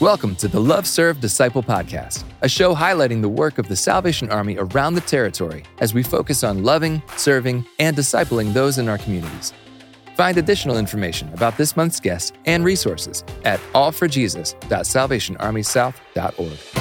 Welcome to the Love Serve Disciple Podcast, a show highlighting the work of the Salvation Army around the territory as we focus on loving, serving, and discipling those in our communities. Find additional information about this month's guest and resources at allforjesus.salvationarmysouth.org.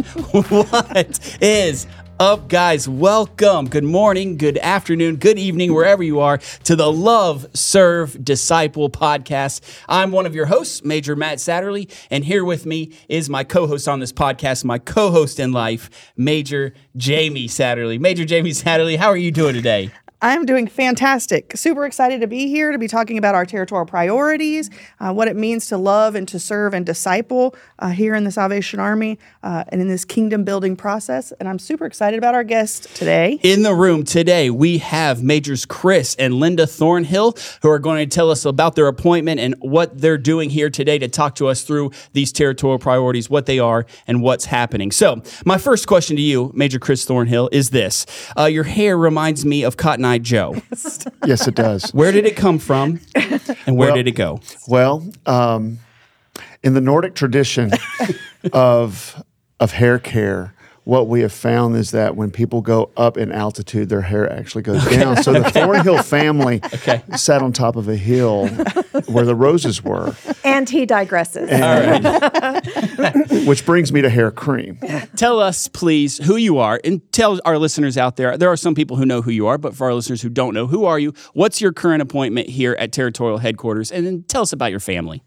what is up, guys? Welcome. Good morning, good afternoon, good evening, wherever you are, to the Love, Serve, Disciple podcast. I'm one of your hosts, Major Matt Satterlee, and here with me is my co host on this podcast, my co host in life, Major Jamie Satterlee. Major Jamie Satterlee, how are you doing today? I'm doing fantastic. Super excited to be here to be talking about our territorial priorities, uh, what it means to love and to serve and disciple uh, here in the Salvation Army uh, and in this kingdom building process. And I'm super excited about our guest today. In the room today, we have Majors Chris and Lynda Thornhill, who are going to tell us about their appointment and what they're doing here today to talk to us through these territorial priorities, what they are, and what's happening. So, my first question to you, Major Chris Thornhill, is this uh, Your hair reminds me of Cotton Joe. Yes, it does. Where did it come from, and where Well- did it go? Well, um, in the Nordic tradition of of hair care, what we have found is that when people go up in altitude, their hair actually goes down. So the Thornhill family sat on top of a hill where the roses were, And he digresses. which brings me to hair cream. Tell us, please, who you are, and tell our listeners out there. There are some people who know who you are, but for our listeners who don't know, who are you? What's your current appointment here at Territorial Headquarters? And then tell us about your family.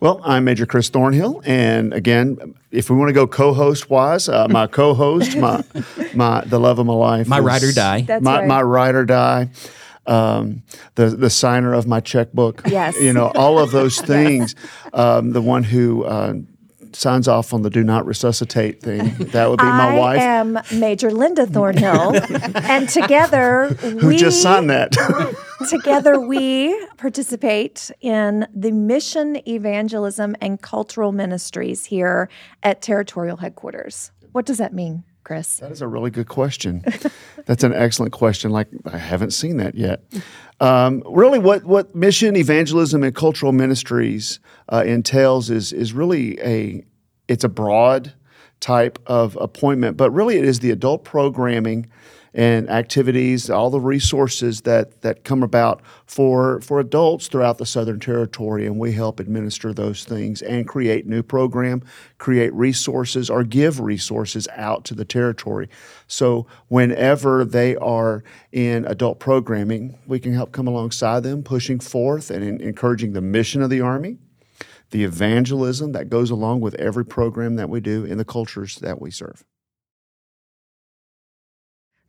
Well, I'm Major Chris Thornhill, and again, if we want to go co-host wise, uh, my co-host, my my the love of my life, My is ride or die. That's my right. my ride or die, um, the the signer of my checkbook, Yes. you know, all of those things. um, the one who uh, signs off on the do not resuscitate thing. That would be my I wife, I am Major Lynda Thornhill, and together who we just signed that. together we participate in the mission, evangelism, and cultural ministries here at Territorial Headquarters. What does that mean, Chris? That is a really good question. That's an excellent question. Like I haven't seen that yet. Um, really, what what mission, evangelism, and cultural ministries uh, entails is is really a it's a broad type of appointment, but really it is the adult programming and activities, all the resources that that come about for for adults throughout the Southern Territory, and we help administer those things and create new program, create resources, or give resources out to the territory. So whenever they are in adult programming, we can help come alongside them, pushing forth and en- encouraging the mission of the Army, the evangelism that goes along with every program that we do in the cultures that we serve.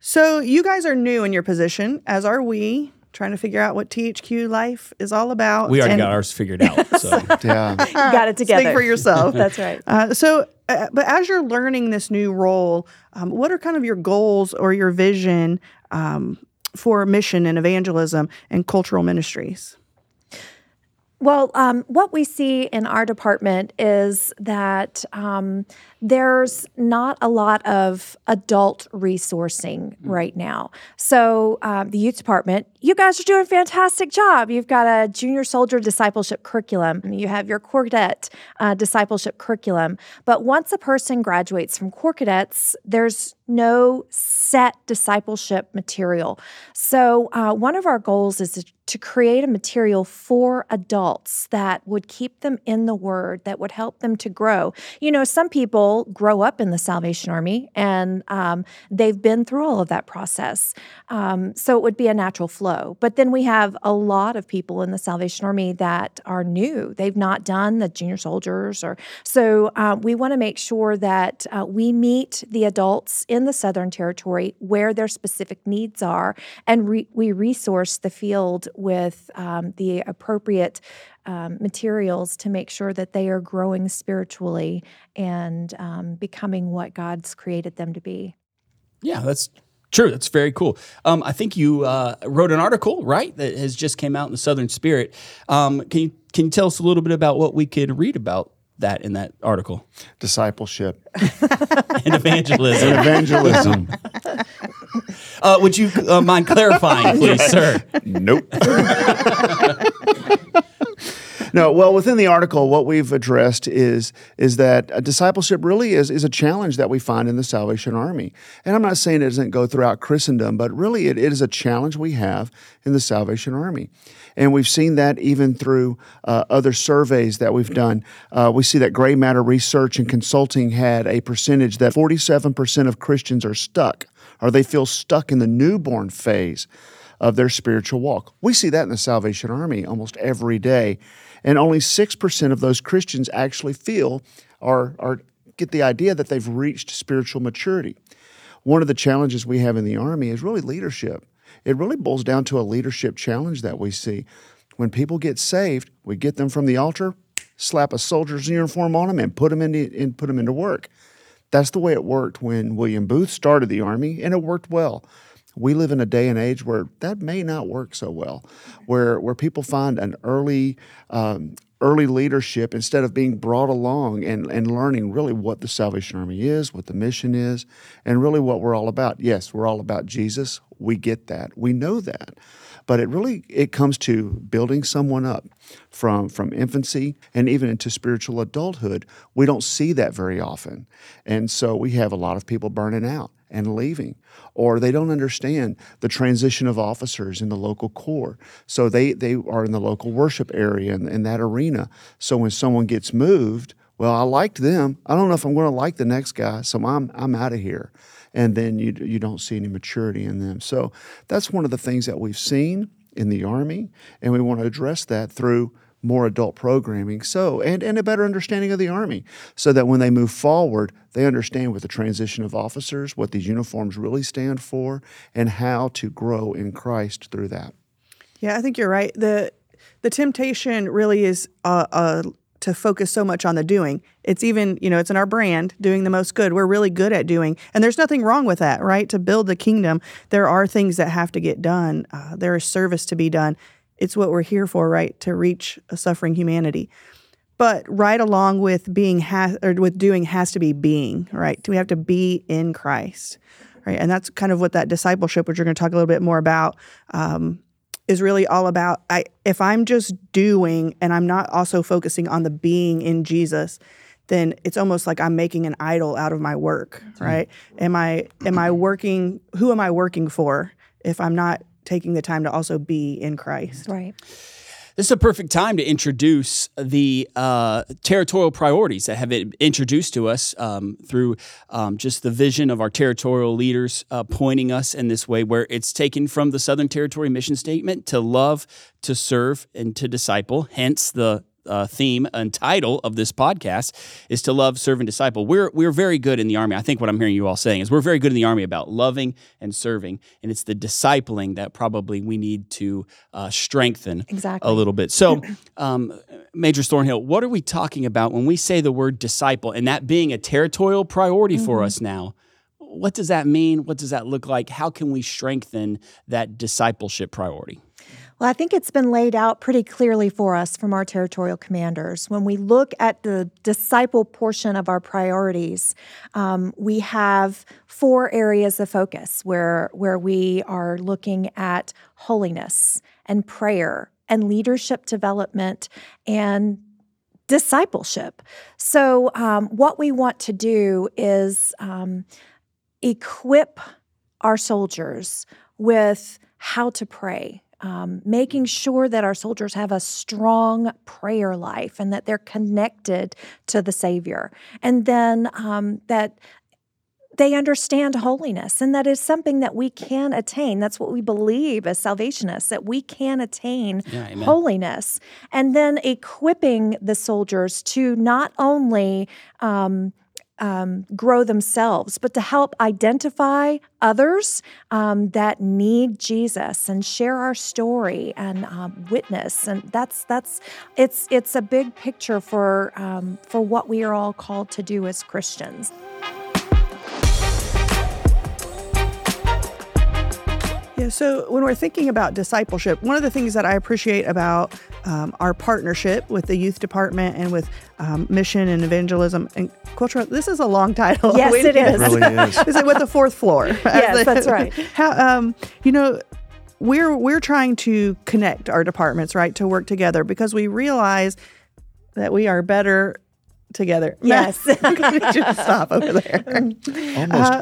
So, you guys are new in your position, as are we, trying to figure out what THQ life is all about. We already And got ours figured out. So Yeah. You got it together. Speak for yourself. That's right. Uh, so, uh, but as you're learning this new role, um, what are kind of your goals or your vision um, for mission and evangelism and cultural ministries? Well, um, what we see in our department is that um, there's not a lot of adult resourcing right now. So, um, the youth department, you guys are doing a fantastic job. You've got a junior soldier discipleship curriculum, you have your corps cadet uh, discipleship curriculum. But once a person graduates from corps cadets, there's no set discipleship material. So, uh, one of our goals is to, create a material for adults that would keep them in the Word, that would help them to grow. You know, some people grow up in the Salvation Army and um, they've been through all of that process. Um, so, it would be a natural flow. But then we have a lot of people in the Salvation Army that are new. They've not done the junior soldiers, or so uh, we want to make sure that uh, we meet the adults in the Southern Territory where their specific needs are, and re- we resource the field with um, the appropriate um, materials to make sure that they are growing spiritually and um, becoming what God's created them to be. yeah, that's true. That's very cool. Um, I think you uh, wrote an article, right, that has just came out in the Southern Spirit. Um, can you can you tell us a little bit about what we could read about that in that article? Discipleship And evangelism. and evangelism. uh, would you uh, mind clarifying, please, sir? nope. No, well, within the article, what we've addressed is is that uh, discipleship really is is a challenge that we find in the Salvation Army. And I'm not saying it doesn't go throughout Christendom, but really it, it is a challenge we have in the Salvation Army. And we've seen that even through uh, other surveys that we've done. Uh, we see that Gray Matter Research and Consulting had a percentage that 47% of Christians are stuck, or they feel stuck in the newborn phase of their spiritual walk. We see that in the Salvation Army almost every day. And only 6% of those Christians actually feel or, or get the idea that they've reached spiritual maturity. One of the challenges we have in the Army is really leadership. It really boils down to a leadership challenge that we see. When people get saved, we get them from the altar, slap a soldier's uniform on them, and put them into, and put them into work. That's the way it worked when William Booth started the Army, and it worked well we live in a day and age where that may not work so well, where where people find an early um, early leadership instead of being brought along and, and learning really what the Salvation Army is, what the mission is, and really what we're all about. Yes, we're all about Jesus. We get that. We know that. But it really it comes to building someone up from from infancy and even into spiritual adulthood. We don't see that very often. And so we have a lot of people burning out and leaving, or they don't understand the transition of officers in the local corps. So they, they are in the local worship area in, in that arena. So when someone gets moved, well, I liked them. I don't know if I'm going to like the next guy, so I'm, I'm out of here. And then you, you don't see any maturity in them. So that's one of the things that we've seen in the Army, and we want to address that through more adult programming so and, and a better understanding of the army so that when they move forward they understand what the transition of officers what these uniforms really stand for and how to grow in christ through that Yeah, I think you're right. the The temptation really is uh, uh, to focus so much on the doing. It's even you know it's in our brand, doing the most good. We're really good at doing, and there's nothing wrong with that, right? To build the kingdom, there are things that have to get done. Uh, there is service to be done. It's what we're here for, right? To reach a suffering humanity. But right along with being has or with doing has to be being, right? We have to be in Christ, right? And that's kind of what that discipleship, which we're going to talk a little bit more about, um, is really all about. I if I'm just doing and I'm not also focusing on the being in Jesus, then it's almost like I'm making an idol out of my work, mm-hmm. right? Am I am I working? Who am I working for? If I'm not taking the time to also be in Christ. Right. This is a perfect time to introduce the uh, territorial priorities that have been introduced to us um, through um, just the vision of our territorial leaders uh, pointing us in this way, where it's taken from the Southern Territory mission statement to love, to serve, and to disciple, hence the uh, theme and title of this podcast is to love, serve, and disciple. We're we're very good in the army. I think what I'm hearing you all saying is we're very good in the army about loving and serving, and it's the discipling that probably we need to uh, strengthen Exactly. a little bit. So, um, Major Thornhill, what are we talking about when we say the word disciple, and that being a territorial priority for us now? What does that mean? What does that look like? How can we strengthen that discipleship priority? Well, I think it's been laid out pretty clearly for us from our territorial commanders. When we look at the disciple portion of our priorities, um, we have four areas of focus where, where we are looking at holiness and prayer and leadership development and discipleship. So, um, what we want to do is um, equip our soldiers with how to pray. Um, making sure that our soldiers have a strong prayer life and that they're connected to the Savior. And then um, that they understand holiness and that is something that we can attain. That's what we believe as salvationists, that we can attain Yeah, holiness. And then equipping the soldiers to not only um, um, grow themselves, but to help identify others um, that need Jesus and share our story and um, witness. And that's that's it's it's a big picture for um, for what we are all called to do as Christians. Yeah, so when we're thinking about discipleship, one of the things that I appreciate about um, our partnership with the youth department and with um, mission and evangelism and cultural. This is a long title. Yes, Wait it is. Really is. Is it with the fourth floor? Yes, that's right. How um, you know, we're we're trying to connect our departments, right, to work together because we realize that we are better together. Yes. I'm gonna need you to stop over there. Almost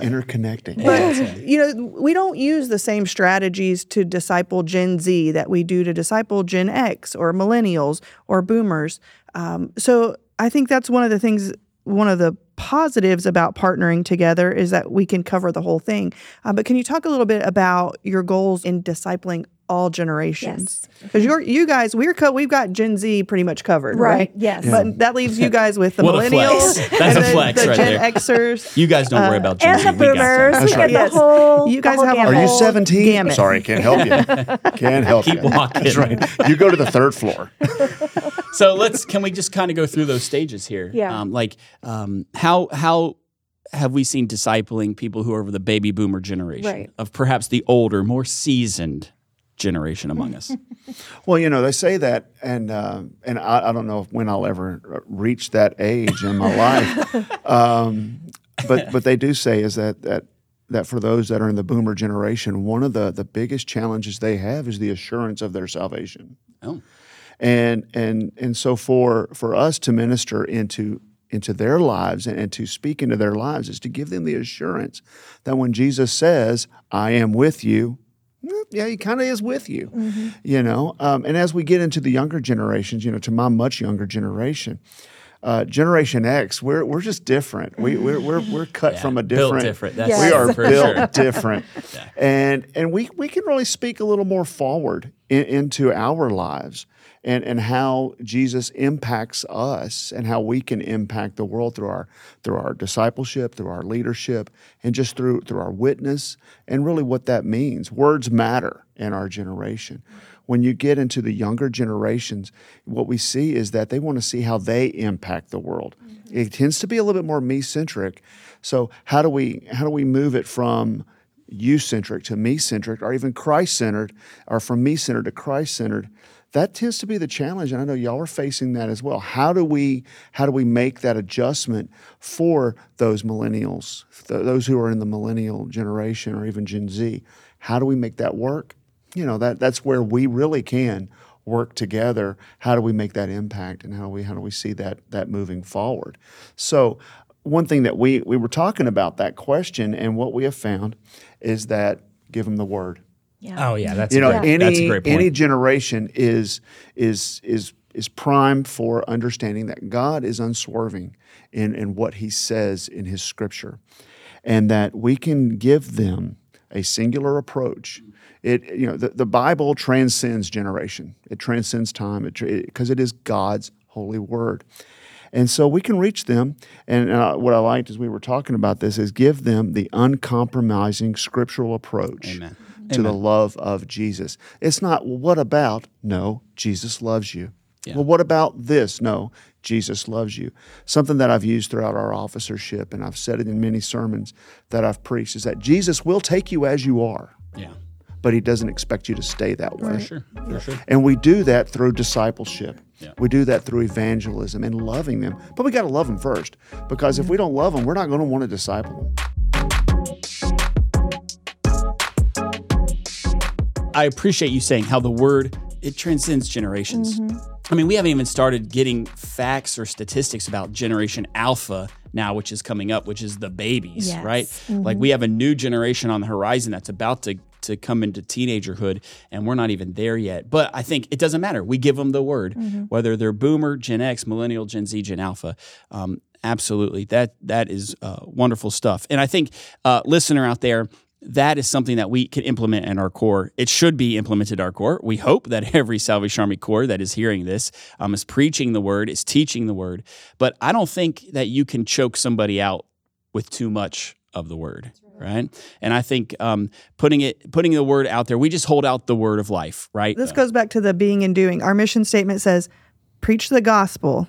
interconnecting. But you know, we don't use the same strategies to disciple Gen Z that we do to disciple Gen X or millennials or boomers. Um, so I think that's one of the things. One of the positives about partnering together is that we can cover the whole thing. Uh, but can you talk a little bit about your goals in discipling all generations? Because you're you guys, we're co- we've got Gen Z pretty much covered, right? Right, yes. But that leaves you guys with the What a millennials, flex. That's and a the, flex the right Gen there. Xers. You guys don't worry about Gen and Z. the We got boomers. right. Yes. the whole. You the guys whole have Are you 17? Sorry, can't help you. Can't help Keep you. walking. That's right. You go to the third floor. so let's can we just kind of go through those stages here? Yeah. Um, like um, how how have we seen discipling people who are of the baby boomer generation Right. of perhaps the older, more seasoned generation among us? Well, you know, they say that, and uh, and I, I don't know when I'll ever reach that age in my life. Um, but but they do say is that that that for those that are in the boomer generation, one of the the biggest challenges they have is the assurance of their salvation. Oh. and and and so for for us to minister into into their lives and, and to speak into their lives is to give them the assurance that when Jesus says, "I am with you," yeah, he kind of is with you, you know. Um, and as we get into the younger generations, you know, to my much younger generation. Uh, Generation X, we're we're just different. We we're we're, we're cut from a built different. different. That's Yes. We are for built sure. different, and and we we can really speak a little more forward in, into our lives and and how Jesus impacts us and how we can impact the world through our through our discipleship, through our leadership, and just through through our witness and really what that means. Words matter in our generation. When you get into the younger generations, what we see is that they want to see how they impact the world. Mm-hmm. It tends to be a little bit more me centric. So how do we how do we move it from you centric to me centric, or even Christ centered, or from me centered to Christ centered? That tends to be the challenge, and I know y'all are facing that as well. How do we how do we make that adjustment for those millennials, th- those who are in the millennial generation, or even Gen Z? How do we make that work? You know that that's where we really can work together. How do we make that impact, and how do we how do we see that that moving forward? So one thing that we we were talking about that question, and what we have found is that give them the word. Oh yeah, that's You know, great, any that's a great point. any generation is is is is primed for understanding that God is unswerving in in what He says in His Scripture, and that we can give them a singular approach. It you know the, the Bible transcends generation. It transcends time. It because it is God's holy word. And so we can reach them. And uh, what I liked as we were talking about this is give them the uncompromising scriptural approach Amen. To the love of Jesus. It's not, well, what about? No, Jesus loves you. Well, what about this? No, Jesus loves you. Something that I've used throughout our officership, and I've said it in many sermons that I've preached, is that Jesus will take you as you are, yeah, but he doesn't expect you to stay that way. for sure, for sure. And we do that through discipleship. Yeah. We do that through evangelism and loving them. But we got to love them first because if we don't love them, we're not going to want to disciple them. I appreciate you saying how the word it transcends generations. I mean, we haven't even started getting facts or statistics about Generation Alpha now, which is coming up, which is the babies, Yes. right? Like we have a new generation on the horizon that's about to to come into teenagerhood, and we're not even there yet. But I think it doesn't matter. We give them the word, whether they're Boomer, Gen X, Millennial, Gen Z, Gen Alpha. Um, absolutely, that that is uh, wonderful stuff. And I think, uh, listener out there that is something that we can implement in our corps. It should be implemented in our corps. We hope that every Salvation Army corps that is hearing this um, is preaching the word, is teaching the word. But I don't think that you can choke somebody out with too much of the word, right? And I think um, putting it, putting the word out there, we just hold out the word of life, right? This goes back to the being and doing. Our mission statement says, preach the gospel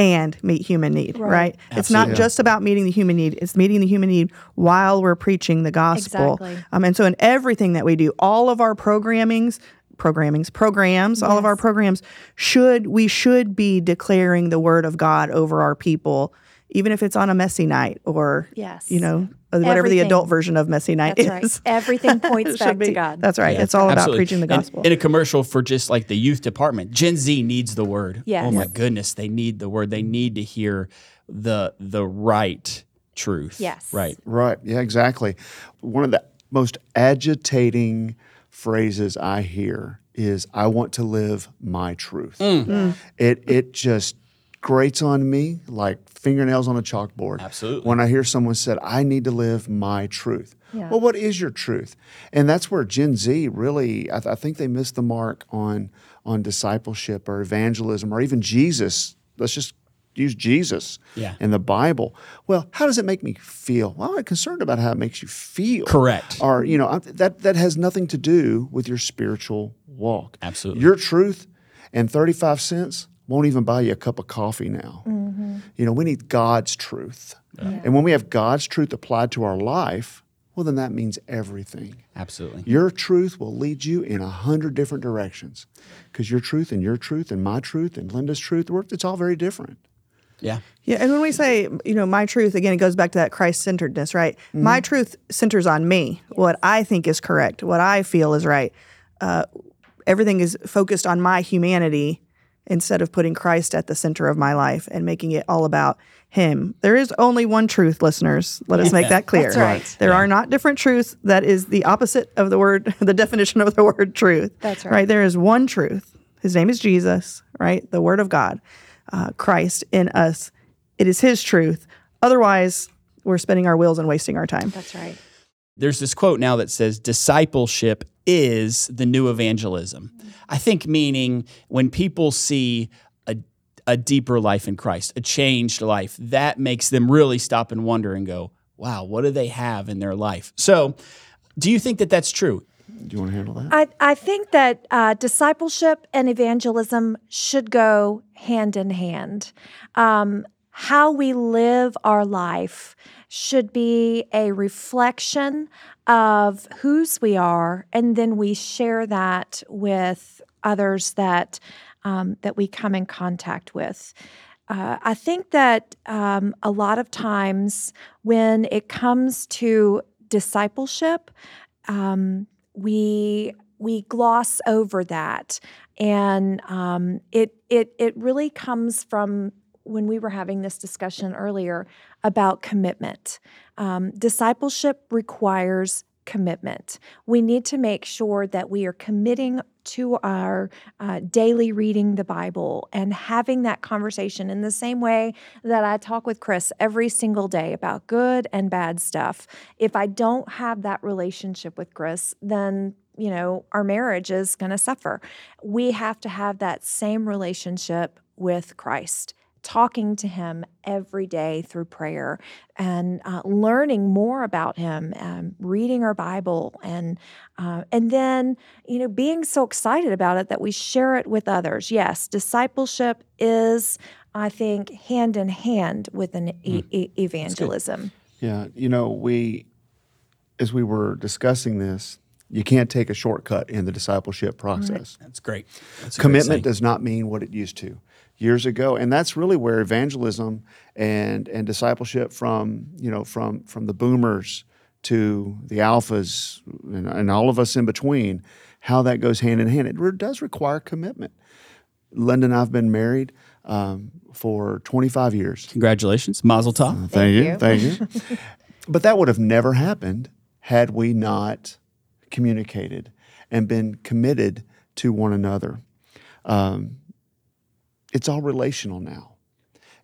and meet human need, right? It's not just about meeting the human need, it's meeting the human need while we're preaching the gospel. Exactly. Um, and so, in everything that we do, all of our programmings, programmings, programs, all of our programs should we should be declaring the word of God over our people, even if it's on a messy night or Yes. you know whatever the adult version of messy night That's right. is. Everything points back should to. God. That's right. Yeah, it's all about preaching the In- gospel. In, a commercial for just like the youth department, Gen Z needs the word. Yes. Oh my Yes. goodness, they need the word. They need to hear the the right truth. Yes. Right. Right. Yeah, exactly. One of the most agitating phrases I hear is I want to live my truth. Mm. Mm. It it just grates on me like fingernails on a chalkboard. Absolutely. When I hear someone said, I need to live my truth. Yeah. Well, what is your truth? And that's where Gen Z really, I, th- I think they missed the mark on on discipleship or evangelism or even Jesus. Let's just use Jesus Yeah. and the Bible. Well, how does it make me feel? Well, I'm not concerned about how it makes you feel. Correct. Or you know I- that that has nothing to do with your spiritual walk. Absolutely. Your truth and 35 cents won't even buy you a cup of coffee now. You know, we need God's truth. And when we have God's truth applied to our life, well, then that means everything. Absolutely. Your truth will lead you in a hundred different directions because your truth and your truth and my truth and Lynda's truth, it's all very different. Yeah. Yeah, and when we say, you know, my truth, again, it goes back to that Christ centeredness, right? My truth centers on me, what I think is correct, what I feel is right. Uh, everything is focused on my humanity instead of putting Christ at the center of my life and making it all about Him. There is only one truth, listeners. Let us make that clear. That's right. There are not different truths. That is the opposite of the word, the definition of the word truth. That's right. Right? There is one truth. His name is Jesus, right? The Word of God, uh, Christ in us. It is His truth. Otherwise, we're spinning our wheels and wasting our time. That's right. There's this quote now that says discipleship is the new evangelism. I think meaning when people see a, a deeper life in Christ, a changed life, that makes them really stop and wonder and go, wow, what do they have in their life? So, do you think that that's true? Do you want to handle that? I, I think that uh, discipleship and evangelism should go hand in hand. Um, how we live our life should be a reflection of whose we are, and then we share that with others that um, that we come in contact with. Uh, I think that um, a lot of times when it comes to discipleship, um, we we gloss over that, and um, it it it really comes from when we were having this discussion earlier about commitment. Um, discipleship requires commitment. We need to make sure that we are committing to our uh, daily reading the Bible and having that conversation in the same way that I talk with Chris every single day about good and bad stuff. If I don't have that relationship with Chris, then you know our marriage is going to suffer. We have to have that same relationship with Christ talking to him every day through prayer and uh, learning more about him, um, reading our Bible, and uh, and then you know being so excited about it that we share it with others. Yes, discipleship is, I think, hand in hand with an e- e- evangelism. Yeah, you know, we, as we were discussing this, you can't take a shortcut in the discipleship process. That's great. That's Commitment does not mean what it used to years ago, and that's really where evangelism and and discipleship from you know from from the boomers to the alphas and, and all of us in between, how that goes hand in hand. It re- does require commitment. Lynda and I've been married um, for 25 years. Congratulations, Mazel Tov. Thank, you. Thank you. but that would have never happened had we not communicated and been committed to one another. Um, it's all relational now.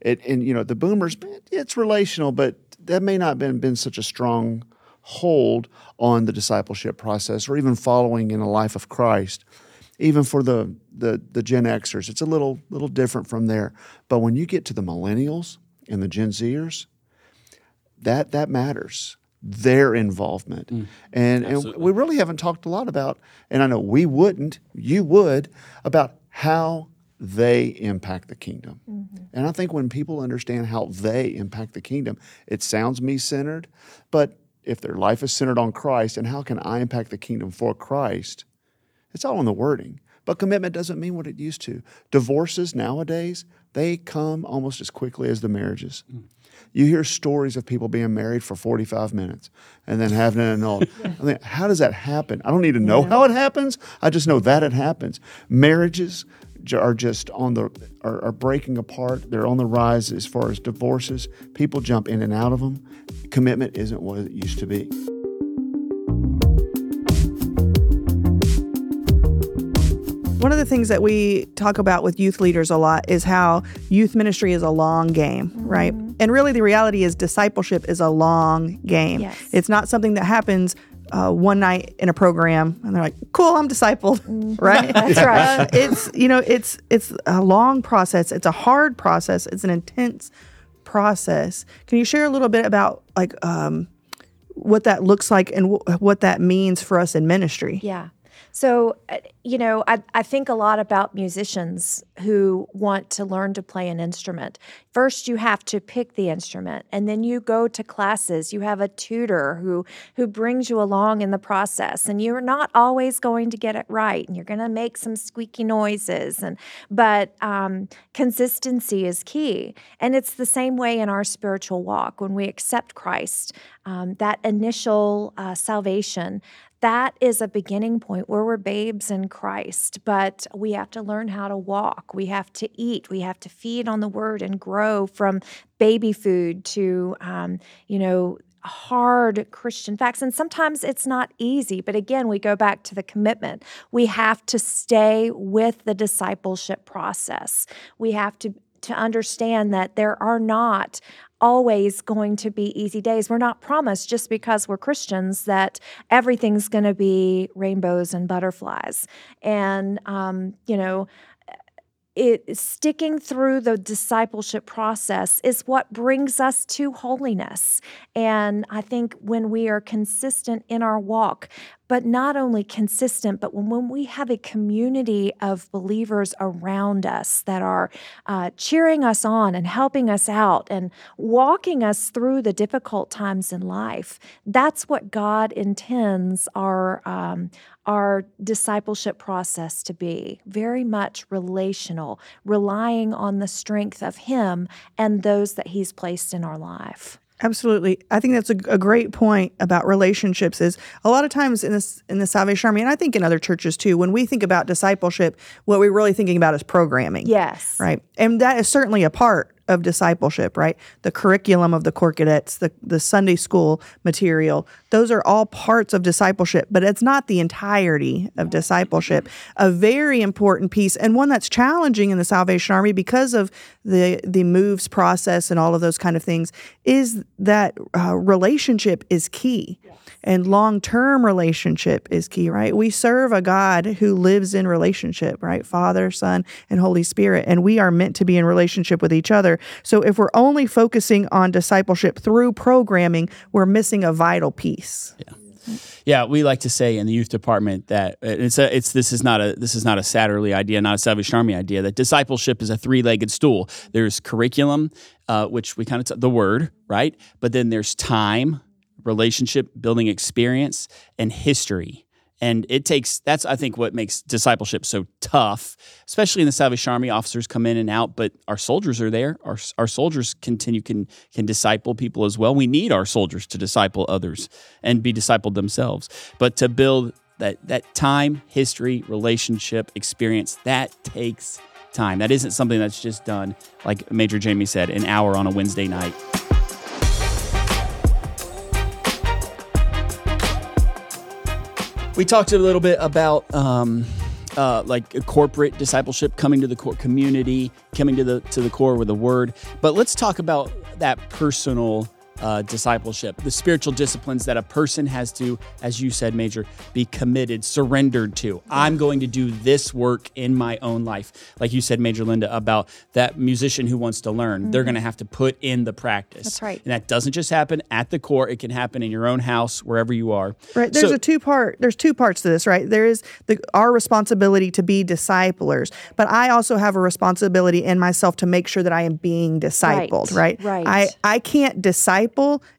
It, and you know the boomers, it's relational, but that may not have been, been such a strong hold on the discipleship process or even following in a life of Christ. Even for the, the the Gen Xers, it's a little little different from there. But when you get to the millennials and the Gen Zers, that that matters their involvement mm. and and we really haven't talked a lot about and i know we wouldn't you would about how they impact the kingdom mm-hmm. and i think when people understand how they impact the kingdom it sounds me centered but if their life is centered on christ and how can i impact the kingdom for christ It's all in the wording. But commitment doesn't mean what it used to. Divorces nowadays, they come almost as quickly as the marriages. Mm. You hear stories of people being married for 45 minutes and then having it annulled. I mean, how does that happen? I don't need to know how it happens. I just know that it happens. Marriages j- are just on the are, are breaking apart. They're on the rise as far as divorces. People jump in and out of them. Commitment isn't what it used to be. One of the things that we talk about with youth leaders a lot is how youth ministry is a long game, mm-hmm. right? And really, the reality is discipleship is a long game. Yes. It's not something that happens uh, one night in a program and they're like, "Cool, I'm discipled," right? That's right. Uh, it's you know, it's it's a long process. It's a hard process. It's an intense process. Can you share a little bit about like um, what that looks like and w- what that means for us in ministry? Yeah. So, uh, you know, I, I think a lot about musicians who want to learn to play an instrument. First, you have to pick the instrument, and then you go to classes. You have a tutor who who brings you along in the process, and you're not always going to get it right, and you're going to make some squeaky noises. And but um, consistency is key, and it's the same way in our spiritual walk when we accept Christ. Um, that initial uh, salvation that is a beginning point where we're babes in Christ, but we have to learn how to walk. We have to eat. We have to feed on the word and grow from baby food to, um, you know, hard Christian facts. And sometimes it's not easy, but again, we go back to the commitment. We have to stay with the discipleship process. We have to to understand that there are not always going to be easy days. We're not promised just because we're Christians that everything's going to be rainbows and butterflies. And, um, you know, it sticking through the discipleship process is what brings us to holiness. And I think when we are consistent in our walk, but not only consistent, but when, when we have a community of believers around us that are uh, cheering us on and helping us out and walking us through the difficult times in life, that's what God intends our um, our discipleship process to be very much relational, relying on the strength of Him and those that He's placed in our life. Absolutely. I think that's a, a, great point about relationships is a lot of times in this in the Salvation Army and I think in other churches too when we think about discipleship what we're really thinking about is programming. Yes. Right. And that is certainly a part of discipleship, right? The curriculum of the corps cadets, the, the Sunday school material, those are all parts of discipleship, but it's not the entirety of discipleship. A very important piece and one that's challenging in the Salvation Army because of the the moves process and all of those kind of things is that uh, relationship is key. And long term relationship is key, right? We serve a God who lives in relationship, right? Father, Son, and Holy Spirit. And we are meant to be in relationship with each other. So if we're only focusing on discipleship through programming, we're missing a vital piece. Yeah. Yeah, we like to say in the youth department that it's a, it's this is not a this is not a Satterlee idea, not a Salvation Army idea. That discipleship is a three legged stool. There's curriculum, uh, which we kind of t- the word right, but then there's time, relationship building experience, and history. And it takes that's I think what makes discipleship so tough, especially in the Salvation Army. Officers come in and out, but our soldiers are there. Our, our soldiers continue can can disciple people as well. We need our soldiers to disciple others and be discipled themselves. But to build that that time, history, relationship, experience that takes time. That isn't something that's just done like Major Jamie said, an hour on a Wednesday night. We talked a little bit about um, uh, like corporate discipleship, coming to the corps community, coming to the to the corps with the word. But let's talk about that personal uh, discipleship, the spiritual disciplines that a person has to, as you said, Major, be committed, surrendered to. I'm going to do this work in my own life. Like you said, Major Lynda, about that musician who wants to learn. Mm-hmm. They're going to have to put in the practice. That's right. And that doesn't just happen at the corps, it can happen in your own house, wherever you are. Right. There's so, a two part, there's two parts to this, right? There is the, our responsibility to be disciplers, but I also have a responsibility in myself to make sure that I am being discipled, right? Right. right. I, I can't disciple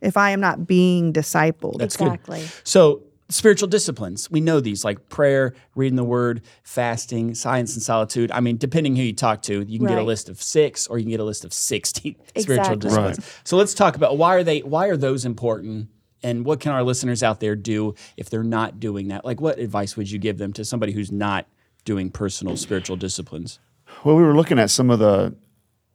if I am not being discipled. That's exactly. Good. So spiritual disciplines. We know these like prayer, reading the word, fasting, silence and solitude. I mean, depending who you talk to, you can get a list of six or you can get a list of 60 spiritual Exactly. disciplines. So let's talk about why are they why are those important and what can our listeners out there do if they're not doing that? Like what advice would you give them to somebody who's not doing personal spiritual disciplines? Well, we were looking at some of the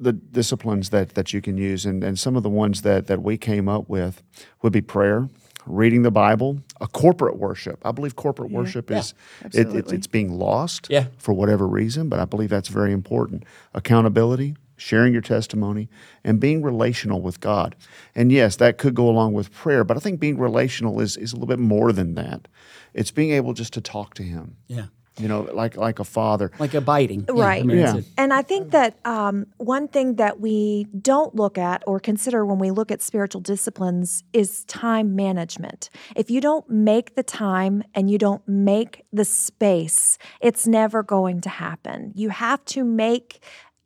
the disciplines that that you can use, and, and some of the ones that that we came up with would be prayer, reading the Bible, a corporate worship. I believe corporate worship is it, it's, it's being lost Yeah. for whatever reason, but I believe that's very important. Accountability, sharing your testimony, and being relational with God. And yes, that could go along with prayer, but I think being relational is is a little bit more than that. It's being able just to talk to Him. Yeah. You know, like like a father. Like abiding. Yeah, Right. I mean, Yeah. And I think that um, one thing that we don't look at or consider when we look at spiritual disciplines is time management. If you don't make the time and you don't make the space, it's never going to happen. You have to make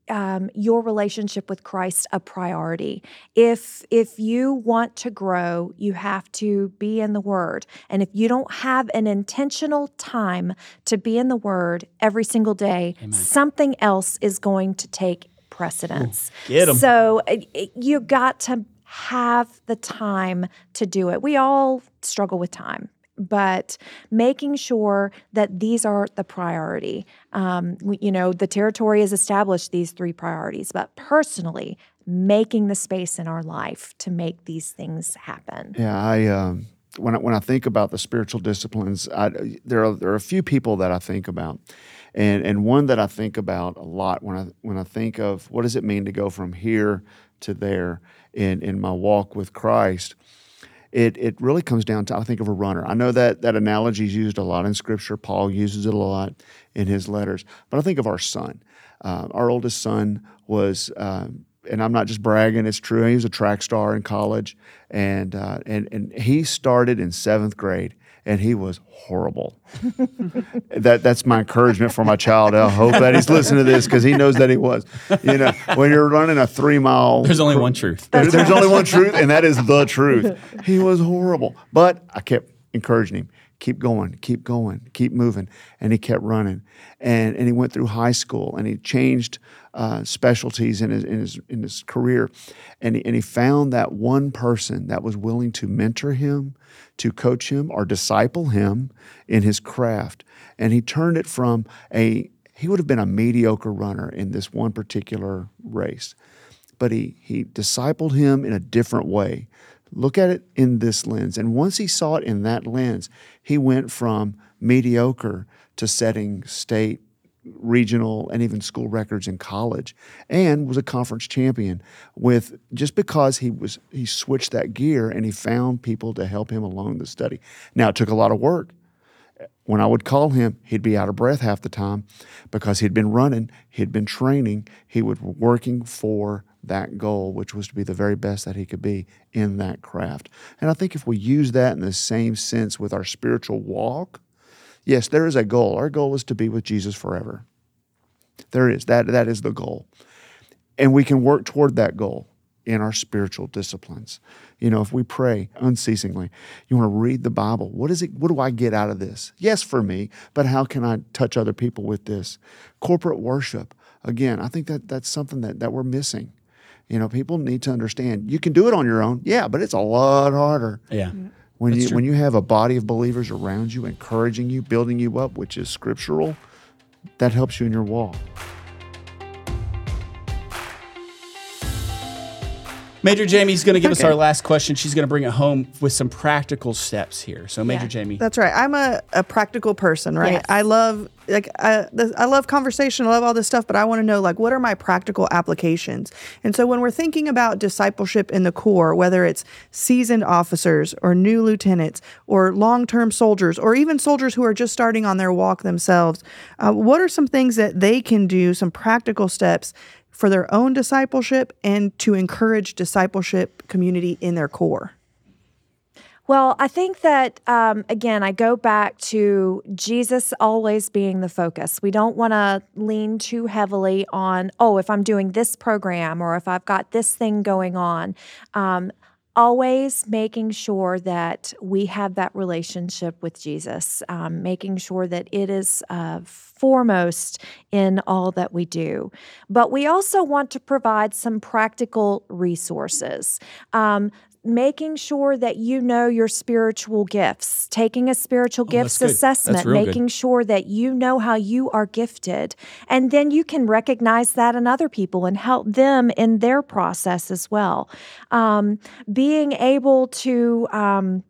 um, your relationship with Christ a priority. If if you want to grow, you have to be in the Word, and if you don't have an intentional time to be in the Word every single day, something else is going to take precedence. get 'em. So uh, you got to have the time to do it. We all struggle with time. But making sure that these are the priority. Um, you know, the territory has established these three priorities, but personally, making the space in our life to make these things happen. Yeah, I um, when I, when I think about the spiritual disciplines, I, there are there are a few people that I think about, and and one that I think about a lot when I when I think of what does it mean to go from here to there in in my walk with Christ. It, it really comes down to I think of a runner. I know that that analogy is used a lot in Scripture. Paul uses it a lot in his letters. But I think of our son. Uh, our oldest son was um, and I'm not just bragging, it's true. He was a track star in college, and uh, and and he started in seventh grade, and he was horrible. that that's my encouragement for my child. I hope that he's listening to this because he knows that he was. You know, when you're running a three mile, There's only one truth. there- there's only one truth, and that is the truth. He was horrible, but I kept encouraging him. Keep going, keep going, keep moving, and he kept running, and and he went through high school, and he changed uh, specialties in his in his in his career, and he, and he found that one person that was willing to mentor him, to coach him, or disciple him in his craft, and he turned it from a he would have been a mediocre runner in this one particular race. But he he discipled him in a different way. Look at it in this lens. And once he saw it in that lens, he went from mediocre to setting state, regional, and even school records in college and was a conference champion with just because he was he switched that gear and he found people to help him along the study. Now it took a lot of work when I would call him, he'd be out of breath half the time because he'd been running, he'd been training, he was working for that goal, which was to be the very best that he could be in that craft. And I think if we use that in the same sense with our spiritual walk, yes, there is a goal. Our goal is to be with Jesus forever. There is. That that is the goal. And we can work toward that goal in our spiritual disciplines. You know, if we pray unceasingly, you want to read the Bible. What is it? What do I get out of this? Yes, for me, but how can I touch other people with this? Corporate worship. Again, I think that that's something that, that we're missing. You know, people need to understand you can do it on your own, yeah, but it's a lot harder. Yeah. Mm-hmm. When That's you true. when you have a body of believers around you, encouraging you, building you up, which is scriptural, that helps you in your walk. Major Jamie's going to give us our last question. She's going to bring it home with some practical steps here. So, Major Yeah. Jamie, That's right. I'm a, a practical person, right? Yes. I love like I, the, I love conversation. I love all this stuff, but I want to know like what are my practical applications? And so when we're thinking about discipleship in the Corps, whether it's seasoned officers or new lieutenants or long-term soldiers or even soldiers who are just starting on their walk themselves, uh, what are some things that they can do? Some practical steps for their own discipleship and to encourage discipleship community in their corps? Well, I think that, um, again, I go back to Jesus always being the focus. We don't want to lean too heavily on, oh, if I'm doing this program or if I've got this thing going on. Um, always making sure that we have that relationship with Jesus, um, making sure that it is uh, foremost in all that we do. But we also want to provide some practical resources. Um, making sure that you know your spiritual gifts, taking a spiritual Oh, gifts that's good. That's assessment, real good. making sure that you know how you are gifted. And then you can recognize that in other people and help them in their process as well. Um, being able to, um,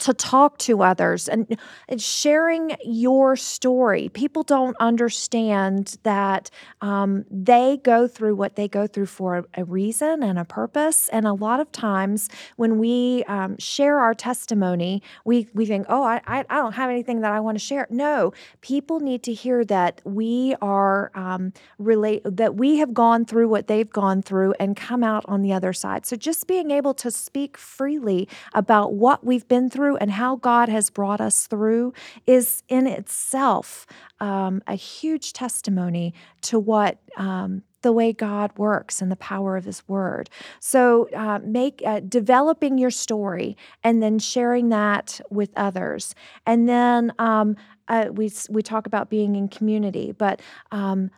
to talk to others and, and sharing your story. People don't understand that um, they go through what they go through for a, reason and a purpose. And a lot of times when we um, share our testimony, we, we think, oh, I, I, I don't have anything that I want to share. No, people need to hear that we are um, relate that we have gone through what they've gone through and come out on the other side. So just being able to speak freely about what we've been through and how God has brought us through is in itself um, a huge testimony to what. Um, the way God works and the power of His Word. So, uh, make uh, developing your story and then sharing that with others, and then um, uh, we we talk about being in community, but um,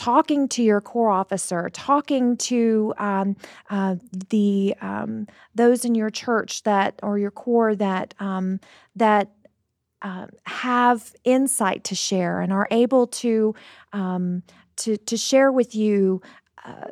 talking to your corps officer, talking to um, uh, the um, those in your church that or your corps that um, that uh, have insight to share and are able to um, to to share with you. Uh,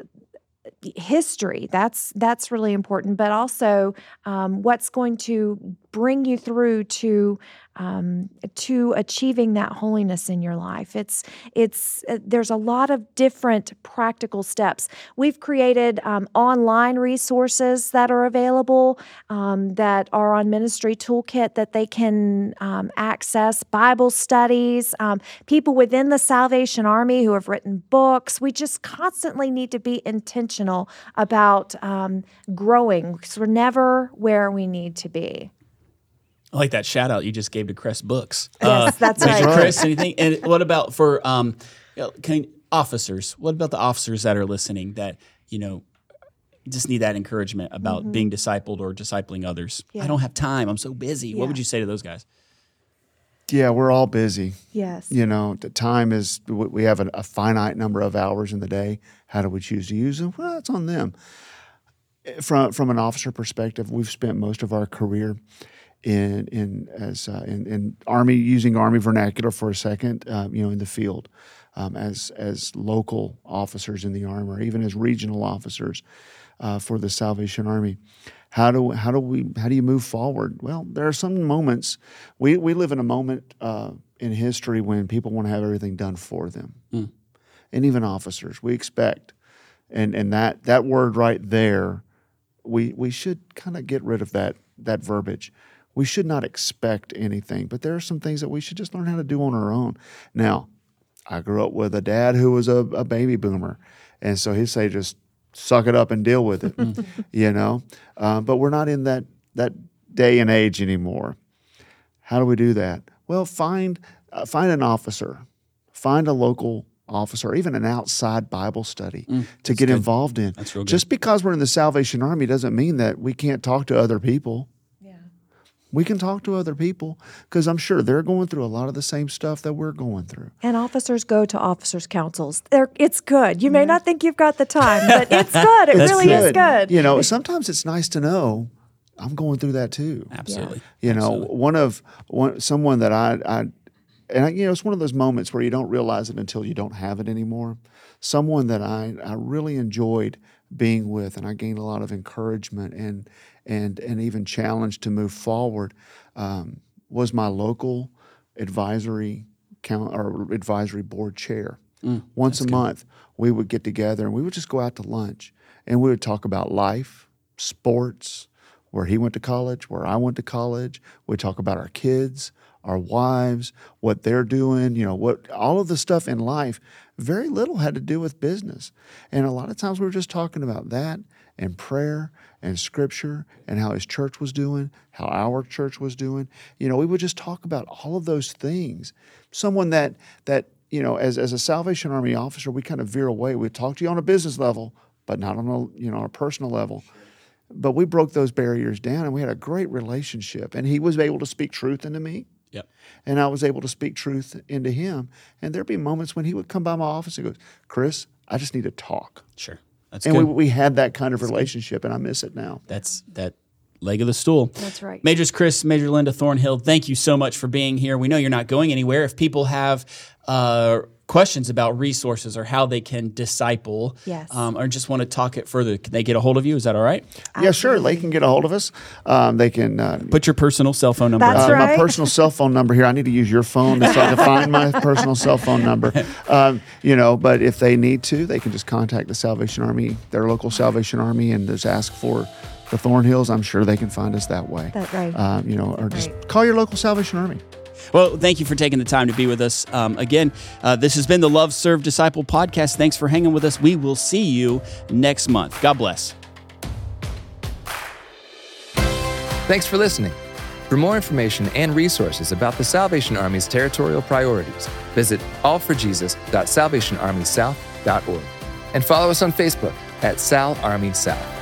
history that's that's really important but also um, what's going to bring you through to um, to achieving that holiness in your life. It's it's uh, there's a lot of different practical steps. We've created um, online resources that are available um, that are on ministry toolkit that they can um, access bible studies um, people within the salvation army who have written books. We just constantly need to be intentional about um, growing because we're never where we need to be I like that shout out you just gave to Crest Books. Yes, that's thank you, right. Chris. Anything? And what about for um, you know, can, officers? What about the officers that are listening that you know just need that encouragement about being discipled or discipling others? Mm-hmm. Yeah. I don't have time. I'm so busy. What would you say to those guys? Yeah, we're all busy. yes You know, the time is we we have a, a finite number of hours in the day. How do we choose to use them? Well, it's on them. From from an officer perspective, we've spent most of our career in in as uh, in, in army using army vernacular for a second. Um, you know, in the field um, as as local officers in the army, or even as regional officers uh, for the Salvation Army. How do how do we how do you move forward? Well, there are some moments we we live in a moment uh, in history when people want to have everything done for them, and even officers we expect, and and that that word right there, we we should kind of get rid of that that verbiage. We should not expect anything, but there are some things that we should just learn how to do on our own. Now, I grew up with a dad who was a, a baby boomer, and so he'd say, "Just suck it up and deal with it," you know. Um, but we're not in that that day and age anymore. How do we do that? Well, find uh, find an officer, find a local officer, even an outside Bible study to get involved in. Mm, good. Just because we're in the Salvation Army doesn't mean that we can't talk to other people. We can talk to other people because I'm sure they're going through a lot of the same stuff that we're going through. and officers go to officers councils They're, it's good you may not think you've got the time but it's good it really is good You know, sometimes it's nice to know I'm going through that too. Absolutely. You know, Absolutely. one of one someone that I, I and I, you know, it's one of those moments where you don't realize it until you don't have it anymore. Someone that I, I really enjoyed being with, and I gained a lot of encouragement and and and even challenge to move forward um, was my local advisory count or advisory board chair. Once a month, we would get together and we would just go out to lunch and we would talk about life, sports, where he went to college, where I went to college. We talk about our kids, our wives, what they're doing, you know, what all of the stuff in life. Very little had to do with business. And a lot of times we were just talking about that and prayer and scripture and how his church was doing, how our church was doing. You know, we would just talk about all of those things. Someone that that, you know, as, as a Salvation Army officer, we kind of veer away. We talk to you on a business level, but not on a, you know, on a personal level but we broke those barriers down and we had a great relationship. And he was able to speak truth into me. Yep. And I was able to speak truth into him. And there'd be moments when he would come by my office and goes, Chris, I just need to talk. Sure. That's And good. we, we had that kind of relationship, and I miss it now. That's that leg of the stool. That's right. Majors Chris, Major Lynda Thornhill, thank you so much for being here. We know you're not going anywhere. If people have uh, questions about resources or how they can disciple, Yes. um, or just want to talk it further, can they get a hold of you? Is that all right? Yeah, sure. They can get a hold of us. Um, they can uh, Put your personal cell phone number. That's. Uh, right. My personal cell phone number here. I need to use your phone to, to find my personal cell phone number. Um, you know, but if they need to, they can just contact the Salvation Army, their local Salvation Army, and just ask for the Thornhills. I'm sure they can find us that way. That's right. Um, you know, or just Right. call your local Salvation Army. Well, thank you for taking the time to be with us. Um, again, uh, this has been the Love, Serve, Disciple podcast. Thanks for hanging with us. We will see you next month. God bless. Thanks for listening. For more information and resources about the Salvation Army's territorial priorities, visit allforjesus.salvationarmysouth.org and follow us on Facebook at Sal Army South.